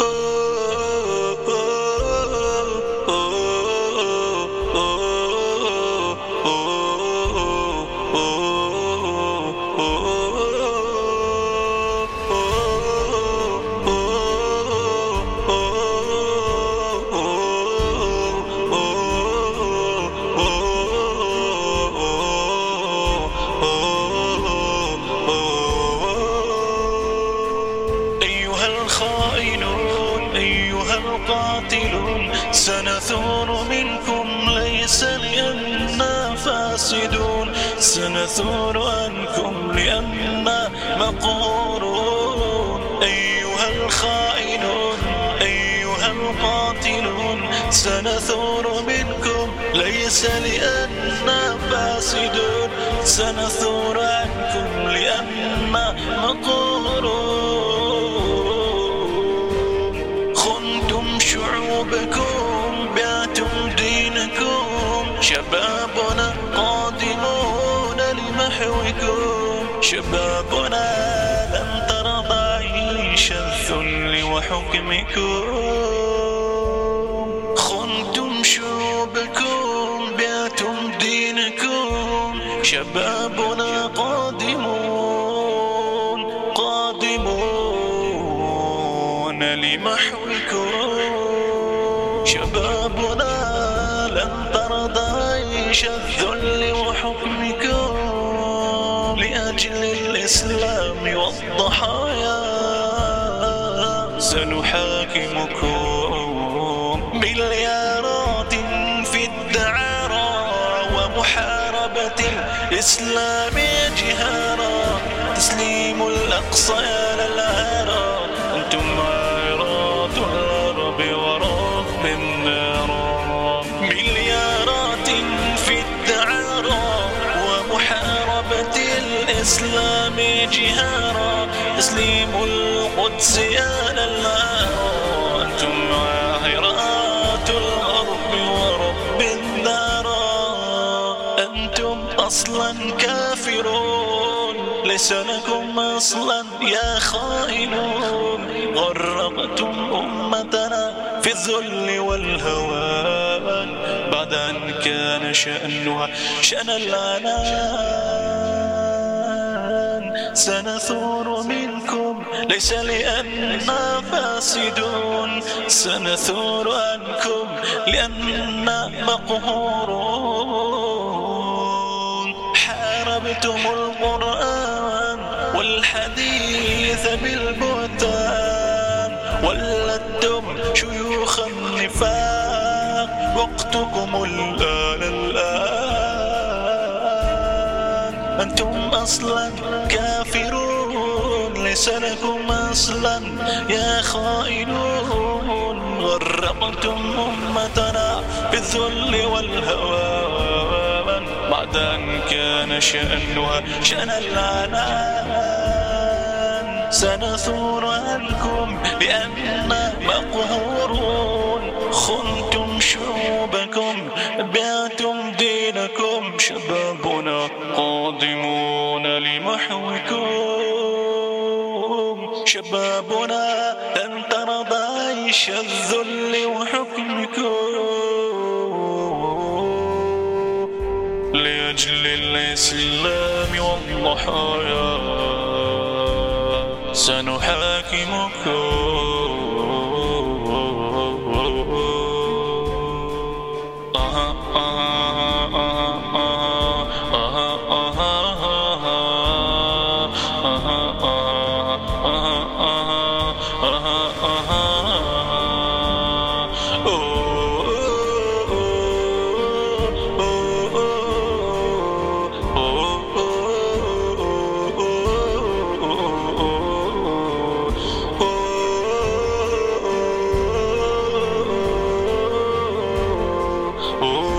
Oh. قاتل سنثور منكم ليس لأننا فاسدون. سنثور عنكم لأننا مقهورون. أيها الخائنون أيها القاتلون سنثور منكم ليس لأننا فاسدون. سنثور عنكم لأننا مقهورون. شعوبكم بعتم دينكم. شبابنا قادمون لمحوكم. شبابنا لن ترضى عيش الذل وحكمكم. خنتم شعوبكم بعتم دينكم. شبابنا قادمون قادمون لمحوكم. شبابنا لن ترضى عيش الذل وحكمكم لأجل الإسلام والضحايا. سنحاكمكم مليارات في الدعارى ومحاربة الإسلام جهارا. تسليم الأقصى للعارى مليارات في الدعارى ومحاربة الإسلام جهارا. تسليم القدس يا للنار أنتم عاهرات الغرب ورب النار. أنتم أصلا كافرون. ليس لكم أصلا يا خائنون. غرقتم أمتنا في الذل والهوان بعد أن كان شأنها شأن العنان سنثور منكم ليس لأننا فاسدون سنثور عنكم لأننا مقهورون حاربتم القرآن والحديث بالبهتان. ولدتم شيوخ النفاق وقتكم الآن الآن. أنتم أصلا كافرون ليس لكم أصلا يا خائنون. غرقتم أمتنا بالذل والهوان بعد أن كان شأنها شأن العنان سنثور عنكم لأننا مقهورون. خنتم شعوبكم بعتم دينكم شبابنا قادمون لمحوكم. شبابنا لن ترضى عيش الذل وحكمكم. لأجل الإسلام والضحايا سنحاكمكم. Oh.